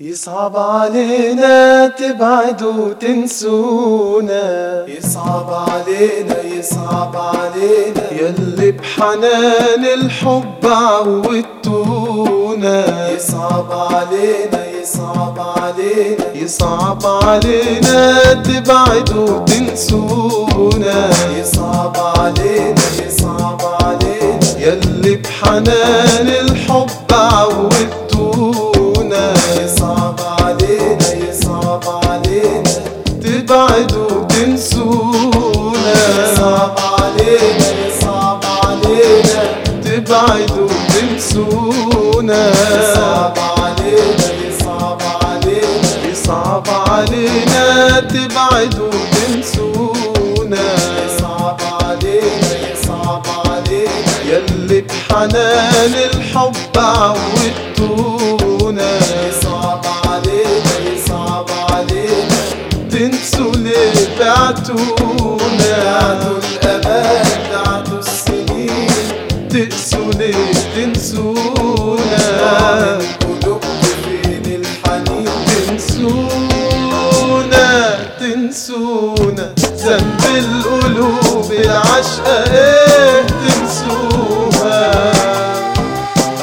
يصعب علينا تبعدوا تنسونا. يصعب علينا يصعب علينا يلي بحنان الحب عودتونا. يصعب علينا يصعب علينا يصعب علينا تبعدوا تنسونا. يصعب علينا يصعب علينا يلي بحنان الحب عودتونا. يصعب علينا يصعب علينا تبعدوا تنسونا يصعب علينا يصعب علينا تبعدوا تنسونا يصعب علينا يصعب علينا يصعب علينا تبعدوا تنسونا يصعب علينا يصعب علينا يلي بحنان الحب عودتونا تنسوا ليه بعتونا دعتوا الأمان دعتوا السنين تقسوا ليه تنسونا قلوبكم فين الحنين تنسونا تنسونا ذنب القلوب العشقة إيه تنسوها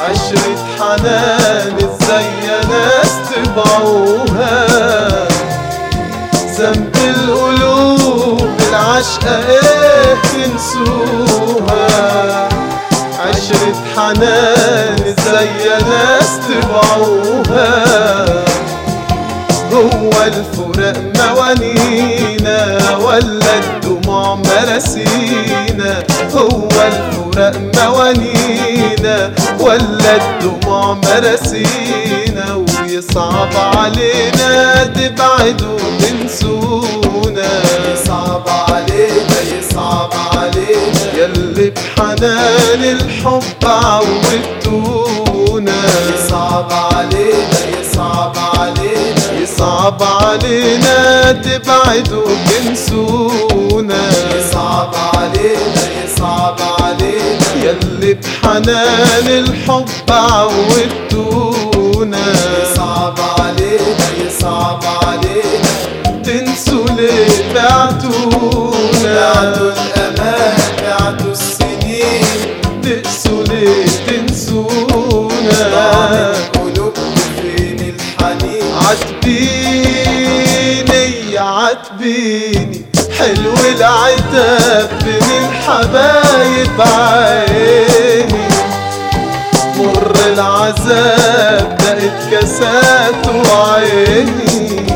عشرة حنان إزاي يا ناس تبعوها العشقة إيه تنسوها؟ عشرة حنان يا ناس تبعوها. هو الفراق موانينا ولا الدموع مراسينا؟ هو الفراق موانينا ولا الدموع مراسينا؟ ويصعب علينا تبعدوا تنسونا يصعب علينا يصعب علينا. يلي بحنان الحب عودتونا. يصعب علينا يصعب علينا. يصعب علينا تبعدوا تنسونا يصعب علينا يصعب علينا. يلي بحنان الحب عودتونا. يصعب علينا يصعب علينا تنسوا ليه بعتونا؟ بعتوا الأمان بعتوا السنين. تقسوا ليه تنسونا؟ ضاعت قلوبكم فين الحنين؟ عاتبيني عاتبيني. حلو العتاب بين الحبايب عيني. مر العذاب وعيني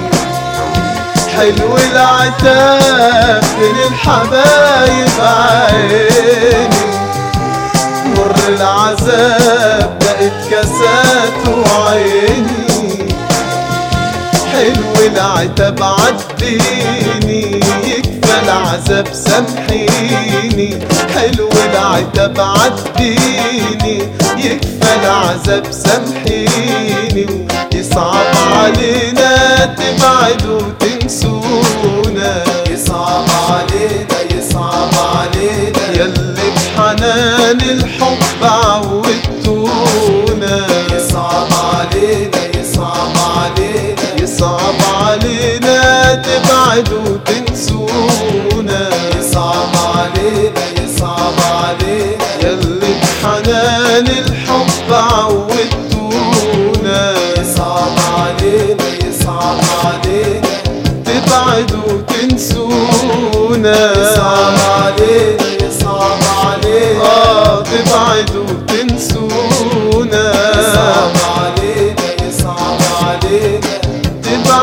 حلو العتاب بين الحبايب عيني. مر العذاب بقت كاسات وعيني. حلو العتاب عديني يكفى العذاب سامحيني. حلو العتاب عديني يكفى العذاب سامحيني. يصعب علينا تبعدوا تنسونا. يصعب علينا يصعب علينا. يلي بحنان الحب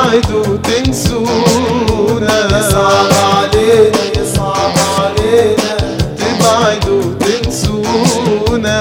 تبعدوا تنسونا يصعب علينا يصعب علينا. تبعدوا تنسونا